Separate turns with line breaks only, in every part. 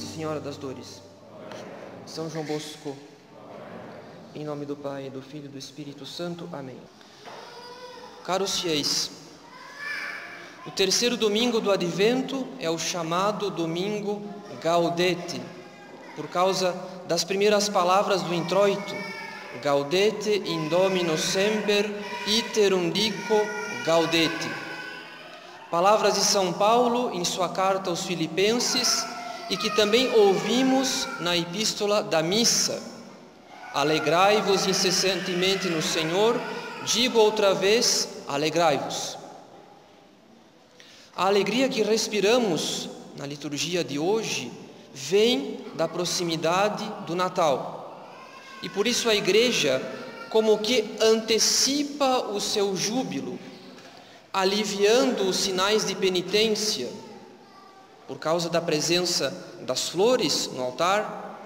Nossa Senhora das Dores, São João Bosco, em nome do Pai, do Filho e do Espírito Santo. Amém. Caros fiéis, o terceiro domingo do Advento é o chamado domingo Gaudete, por causa das primeiras palavras do introito: Gaudete in Domino semper, iterum dico Gaudete. Palavras de São Paulo em sua carta aos Filipenses e que também ouvimos na epístola da missa. Alegrai-vos incessantemente no Senhor, digo outra vez, alegrai-vos. A alegria que respiramos na liturgia de hoje vem da proximidade do Natal. E por isso a igreja, como que antecipa o seu júbilo, aliviando os sinais de penitência, por causa da presença das flores no altar,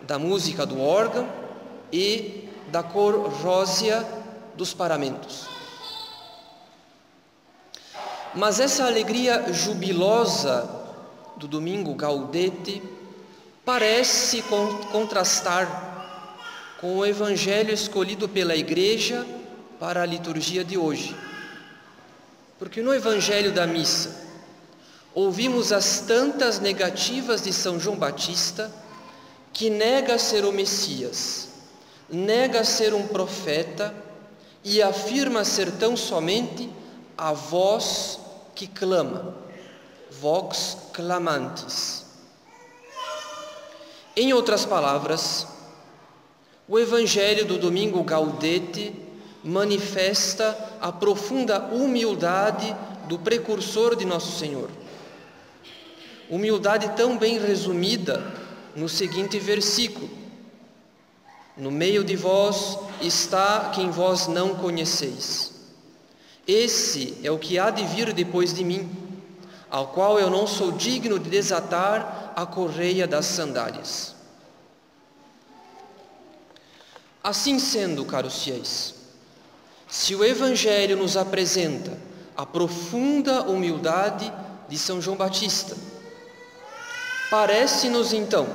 da música do órgão e da cor rósea dos paramentos. Mas essa alegria jubilosa do domingo gaudete parece contrastar com o evangelho escolhido pela igreja para a liturgia de hoje. Porque no evangelho da missa, ouvimos as tantas negativas de São João Batista, que nega ser o Messias, nega ser um profeta e afirma ser tão somente a voz que clama, vox clamantis. Em outras palavras, o Evangelho do domingo Gaudete manifesta a profunda humildade do precursor de Nosso Senhor Humildade tão bem resumida no seguinte versículo: No meio de vós está quem vós não conheceis. Esse é o que há de vir depois de mim, ao qual eu não sou digno de desatar a correia das sandálias. Assim sendo, caros fiéis, se o Evangelho nos apresenta a profunda humildade de São João Batista, Parece-nos então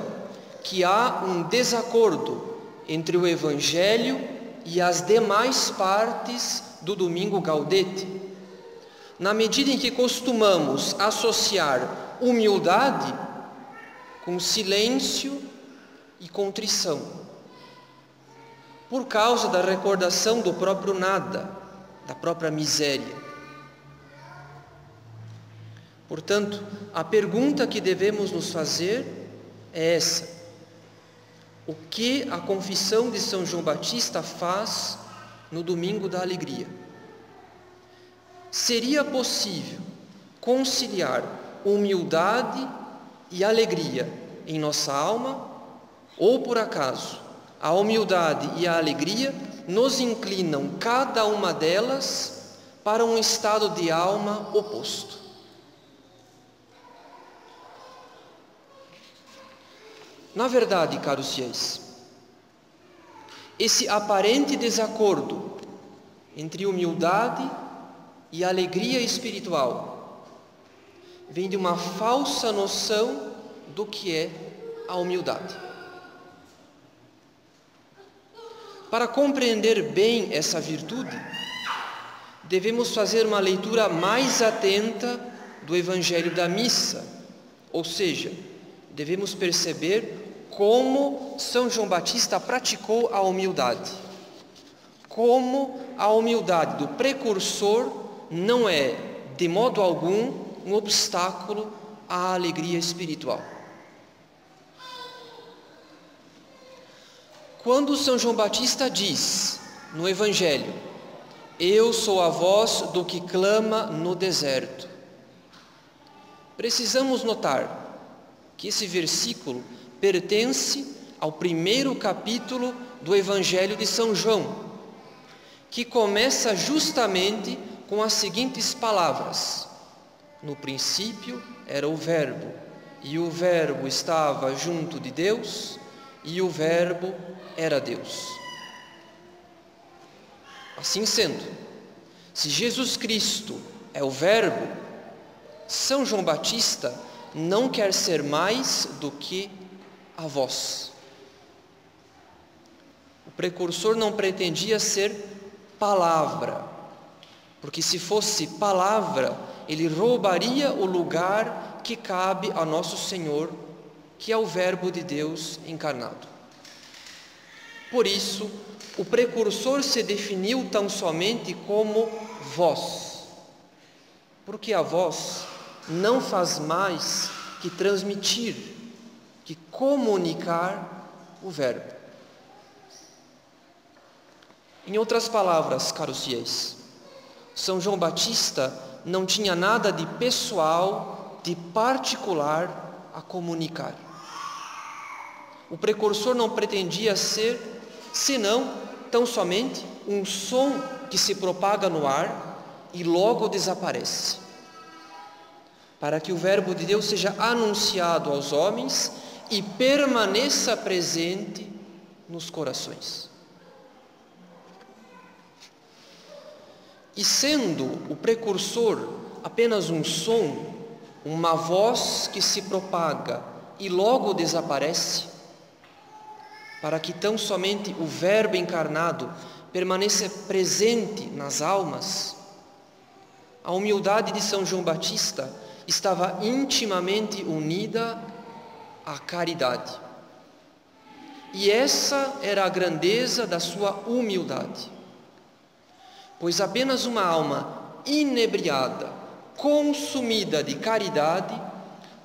que há um desacordo entre o Evangelho e as demais partes do domingo gaudete, na medida em que costumamos associar humildade com silêncio e contrição, por causa da recordação do próprio nada, da própria miséria. Portanto, a pergunta que devemos nos fazer é essa: o que a confissão de São João Batista faz no domingo da alegria? Seria possível conciliar humildade e alegria em nossa alma? Ou por acaso a humildade e a alegria nos inclinam, cada uma delas, para um estado de alma oposto? Na verdade, caros fiéis, esse aparente desacordo entre humildade e alegria espiritual vem de uma falsa noção do que é a humildade. Para compreender bem essa virtude, devemos fazer uma leitura mais atenta do Evangelho da Missa, ou seja, devemos perceber como São João Batista praticou a humildade. Como a humildade do precursor não é, de modo algum, um obstáculo à alegria espiritual. Quando São João Batista diz no Evangelho: Eu sou a voz do que clama no deserto, precisamos notar que esse versículo pertence ao primeiro capítulo do Evangelho de São João, que começa justamente com as seguintes palavras: No princípio era o Verbo, e o Verbo estava junto de Deus, e o Verbo era Deus. Assim sendo, se Jesus Cristo é o Verbo, São João Batista não quer ser mais do que a voz. O precursor não pretendia ser palavra, porque se fosse palavra, ele roubaria o lugar que cabe a nosso Senhor, que é o Verbo de Deus encarnado. Por isso, o precursor se definiu tão somente como voz, porque a voz não faz mais que transmitir, que comunicar o Verbo. Em outras palavras, caros fiéis, São João Batista não tinha nada de pessoal, de particular a comunicar. O precursor não pretendia ser, senão, tão somente um som que se propaga no ar e logo desaparece. Para que o Verbo de Deus seja anunciado aos homens e permaneça presente nos corações. E sendo o precursor apenas um som, uma voz que se propaga e logo desaparece, para que tão somente o Verbo encarnado permaneça presente nas almas, a humildade de São João Batista estava intimamente unida à caridade. E essa era a grandeza da sua humildade pois apenas uma alma inebriada, consumida de caridade,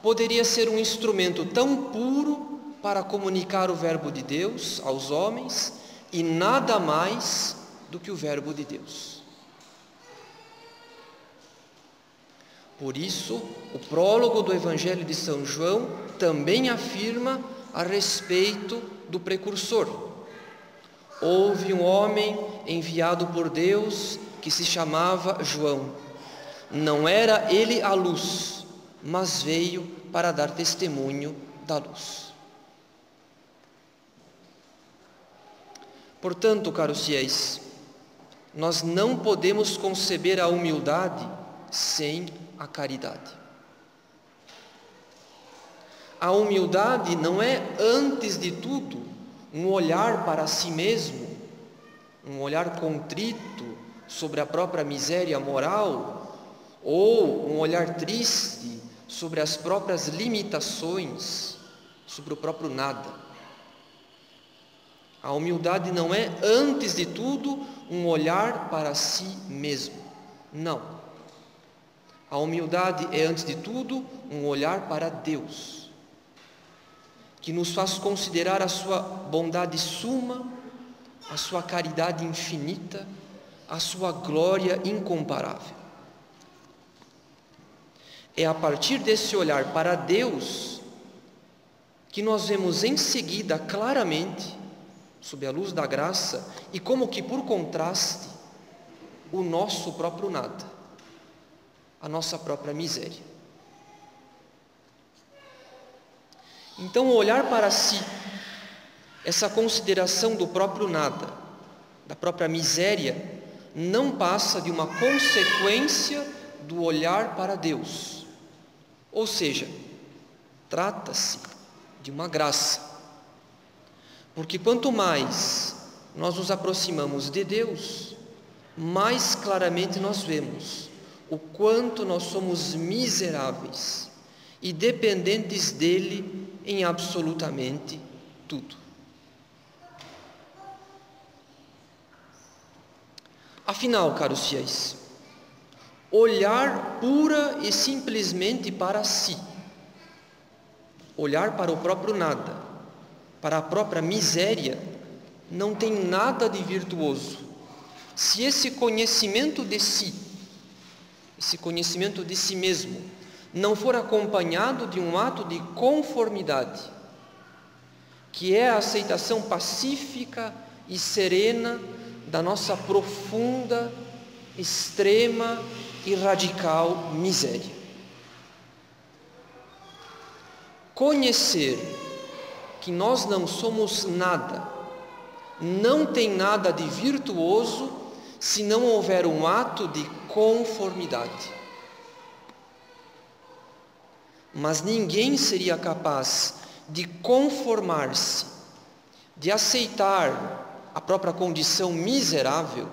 poderia ser um instrumento tão puro para comunicar o Verbo de Deus aos homens e nada mais do que o Verbo de Deus. Por isso, o prólogo do Evangelho de São João também afirma a respeito do precursor. Houve um homem enviado por Deus que se chamava João. Não era ele a luz, mas veio para dar testemunho da luz. Portanto, caros fiéis, nós não podemos conceber a humildade sem a caridade. A humildade não é, antes de tudo, um olhar para si mesmo, um olhar contrito sobre a própria miséria moral, ou um olhar triste sobre as próprias limitações, sobre o próprio nada. A humildade não é, antes de tudo, um olhar para si mesmo. Não. A humildade é, antes de tudo, um olhar para Deus que nos faz considerar a sua bondade suma, a sua caridade infinita, a sua glória incomparável. É a partir desse olhar para Deus que nós vemos em seguida claramente, sob a luz da graça, e como que por contraste, o nosso próprio nada, a nossa própria miséria. Então, olhar para si, essa consideração do próprio nada, da própria miséria, não passa de uma consequência do olhar para Deus. Ou seja, trata-se de uma graça. Porque quanto mais nós nos aproximamos de Deus, mais claramente nós vemos o quanto nós somos miseráveis e dependentes dele em absolutamente tudo. Afinal, caros fiéis, olhar pura e simplesmente para si, olhar para o próprio nada, para a própria miséria, não tem nada de virtuoso. Se esse conhecimento de si, esse conhecimento de si mesmo, não for acompanhado de um ato de conformidade, que é a aceitação pacífica e serena da nossa profunda, extrema e radical miséria. Conhecer que nós não somos nada, não tem nada de virtuoso se não houver um ato de conformidade. mas ninguém seria capaz de conformar-se, de aceitar a própria condição miserável.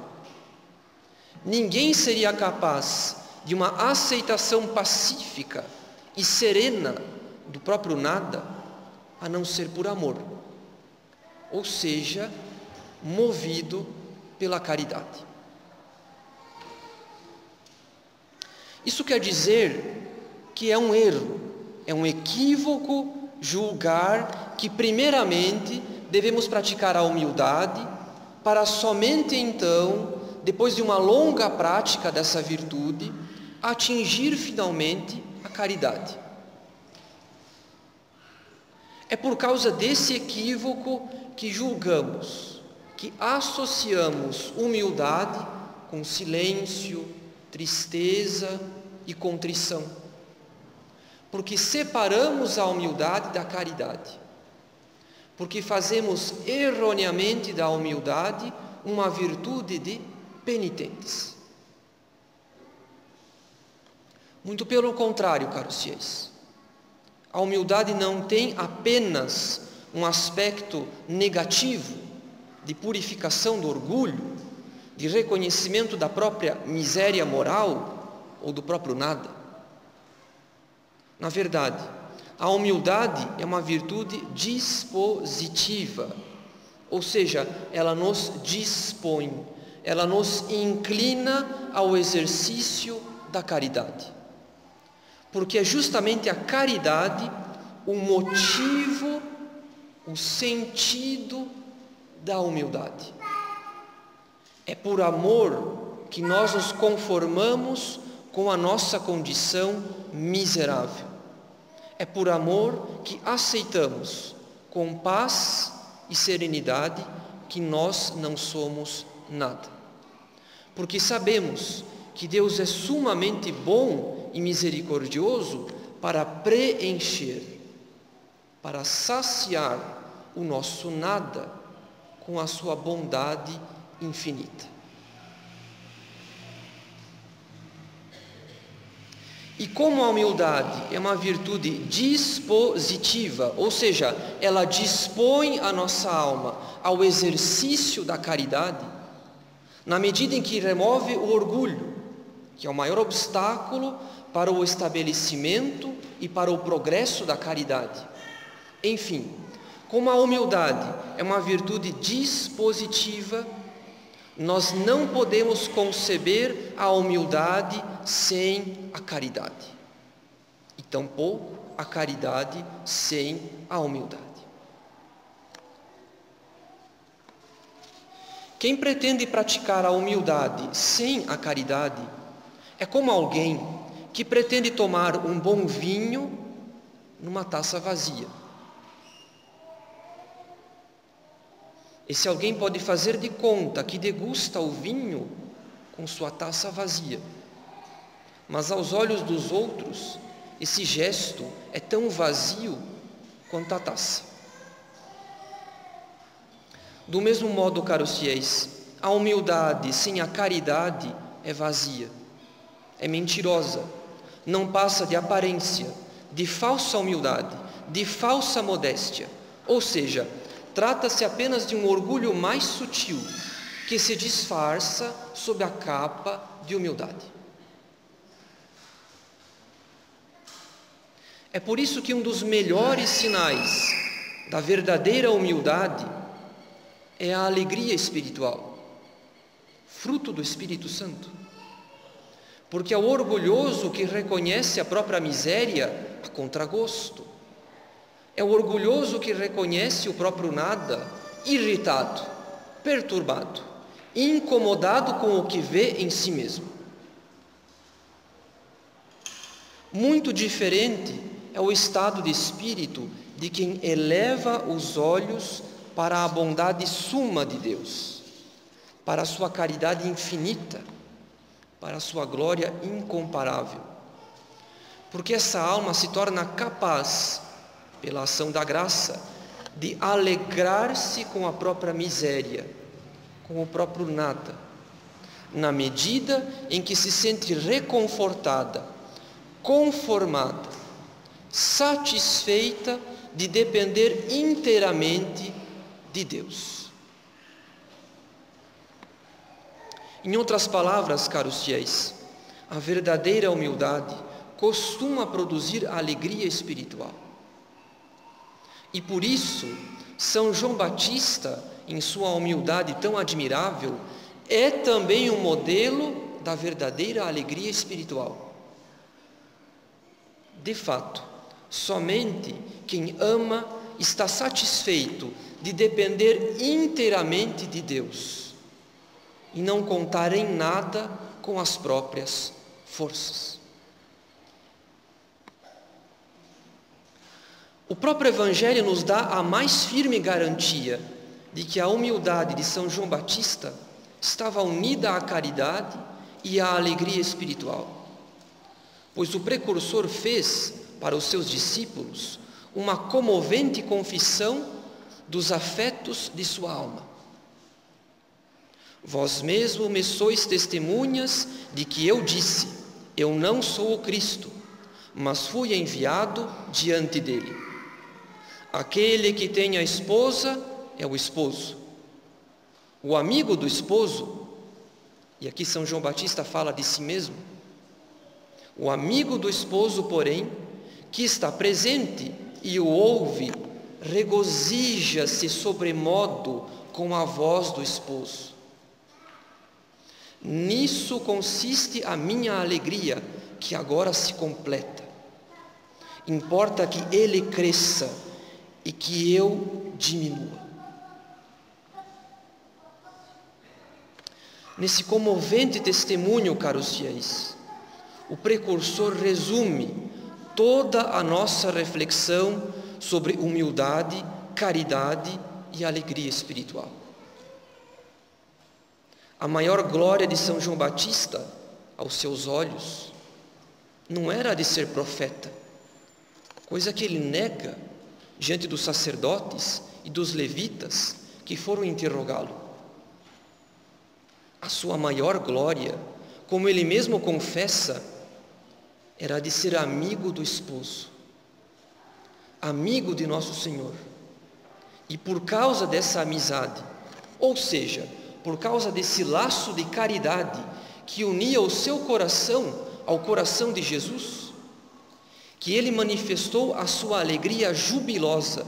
Ninguém seria capaz de uma aceitação pacífica e serena do próprio nada, a não ser por amor, ou seja, movido pela caridade. Isso quer dizer que é um erro, é um equívoco julgar que, primeiramente, devemos praticar a humildade para somente então, depois de uma longa prática dessa virtude, atingir finalmente a caridade. É por causa desse equívoco que julgamos, que associamos humildade com silêncio, tristeza e contrição. Porque separamos a humildade da caridade. Porque fazemos erroneamente da humildade uma virtude de penitentes. Muito pelo contrário, caros fiéis. A humildade não tem apenas um aspecto negativo de purificação do orgulho, de reconhecimento da própria miséria moral ou do próprio nada. Na verdade, a humildade é uma virtude dispositiva, ou seja, ela nos dispõe, ela nos inclina ao exercício da caridade. Porque é justamente a caridade o motivo, o sentido da humildade. É por amor que nós nos conformamos com a nossa condição miserável. É por amor que aceitamos com paz e serenidade que nós não somos nada. Porque sabemos que Deus é sumamente bom e misericordioso para preencher, para saciar o nosso nada com a sua bondade infinita. E como a humildade é uma virtude dispositiva, ou seja, ela dispõe a nossa alma ao exercício da caridade, na medida em que remove o orgulho, que é o maior obstáculo para o estabelecimento e para o progresso da caridade. Enfim, como a humildade é uma virtude dispositiva, nós não podemos conceber a humildade sem a caridade, e tampouco a caridade sem a humildade. Quem pretende praticar a humildade sem a caridade é como alguém que pretende tomar um bom vinho numa taça vazia. Esse alguém pode fazer de conta que degusta o vinho com sua taça vazia, mas aos olhos dos outros, esse gesto é tão vazio quanto a taça. Do mesmo modo, caros fiéis, a humildade sem a caridade é vazia, é mentirosa, não passa de aparência, de falsa humildade, de falsa modéstia, ou seja, Trata-se apenas de um orgulho mais sutil, que se disfarça sob a capa de humildade. É por isso que um dos melhores sinais da verdadeira humildade é a alegria espiritual, fruto do Espírito Santo. Porque é o orgulhoso que reconhece a própria miséria a contragosto é o orgulhoso que reconhece o próprio nada, irritado, perturbado, incomodado com o que vê em si mesmo. Muito diferente é o estado de espírito de quem eleva os olhos para a bondade suma de Deus, para a sua caridade infinita, para a sua glória incomparável. Porque essa alma se torna capaz pela ação da graça, de alegrar-se com a própria miséria, com o próprio nada, na medida em que se sente reconfortada, conformada, satisfeita de depender inteiramente de Deus. Em outras palavras, caros fiéis, a verdadeira humildade costuma produzir alegria espiritual. E por isso, São João Batista, em sua humildade tão admirável, é também um modelo da verdadeira alegria espiritual. De fato, somente quem ama está satisfeito de depender inteiramente de Deus e não contar em nada com as próprias forças. O próprio Evangelho nos dá a mais firme garantia de que a humildade de São João Batista estava unida à caridade e à alegria espiritual. Pois o precursor fez para os seus discípulos uma comovente confissão dos afetos de sua alma. Vós mesmo me sois testemunhas de que eu disse: Eu não sou o Cristo, mas fui enviado diante dele. Aquele que tem a esposa é o esposo. O amigo do esposo, e aqui São João Batista fala de si mesmo, o amigo do esposo, porém, que está presente e o ouve, regozija-se sobremodo com a voz do esposo. Nisso consiste a minha alegria, que agora se completa. Importa que ele cresça e que eu diminua. Nesse comovente testemunho, caros fiéis, o precursor resume toda a nossa reflexão sobre humildade, caridade e alegria espiritual. A maior glória de São João Batista, aos seus olhos, não era a de ser profeta, coisa que ele nega diante dos sacerdotes e dos levitas que foram interrogá-lo. A sua maior glória, como ele mesmo confessa, era de ser amigo do esposo, amigo de nosso Senhor. E por causa dessa amizade, ou seja, por causa desse laço de caridade que unia o seu coração ao coração de Jesus, que ele manifestou a sua alegria jubilosa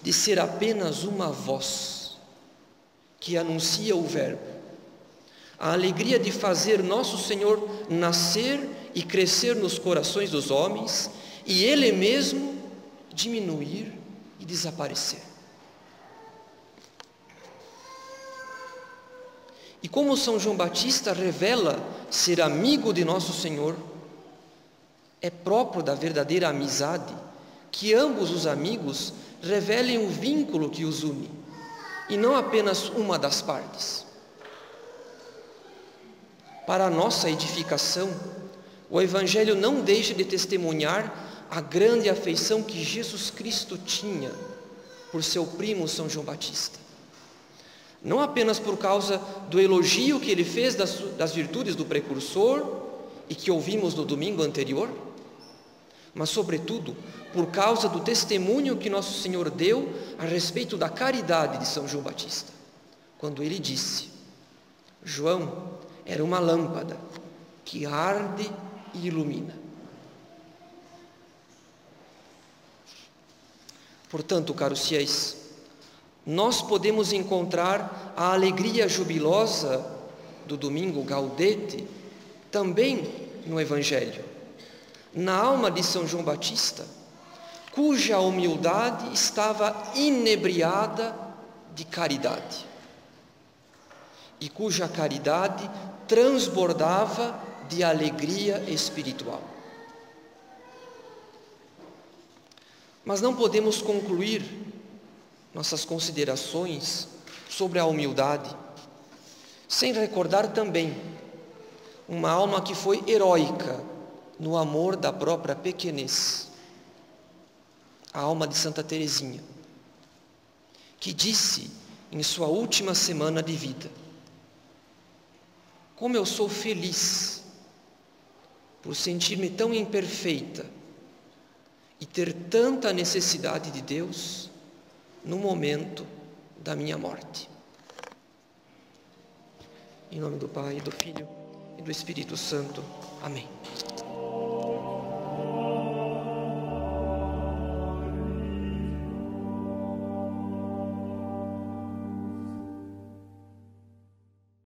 de ser apenas uma voz que anuncia o Verbo, a alegria de fazer nosso Senhor nascer e crescer nos corações dos homens e Ele mesmo diminuir e desaparecer. E como São João Batista revela ser amigo de nosso Senhor, é próprio da verdadeira amizade que ambos os amigos revelem o vínculo que os une, e não apenas uma das partes. Para a nossa edificação, o Evangelho não deixa de testemunhar a grande afeição que Jesus Cristo tinha por seu primo São João Batista. Não apenas por causa do elogio que ele fez das, das virtudes do precursor e que ouvimos no domingo anterior, mas, sobretudo, por causa do testemunho que Nosso Senhor deu a respeito da caridade de São João Batista, quando ele disse: João era uma lâmpada que arde e ilumina. Portanto, caros fiéis, nós podemos encontrar a alegria jubilosa do domingo Gaudete também no Evangelho na alma de São João Batista, cuja humildade estava inebriada de caridade e cuja caridade transbordava de alegria espiritual. Mas não podemos concluir nossas considerações sobre a humildade sem recordar também uma alma que foi heróica no amor da própria pequenez. A alma de Santa Teresinha, que disse em sua última semana de vida: Como eu sou feliz por sentir-me tão imperfeita e ter tanta necessidade de Deus no momento da minha morte. Em nome do Pai, do Filho e do Espírito Santo. Amém.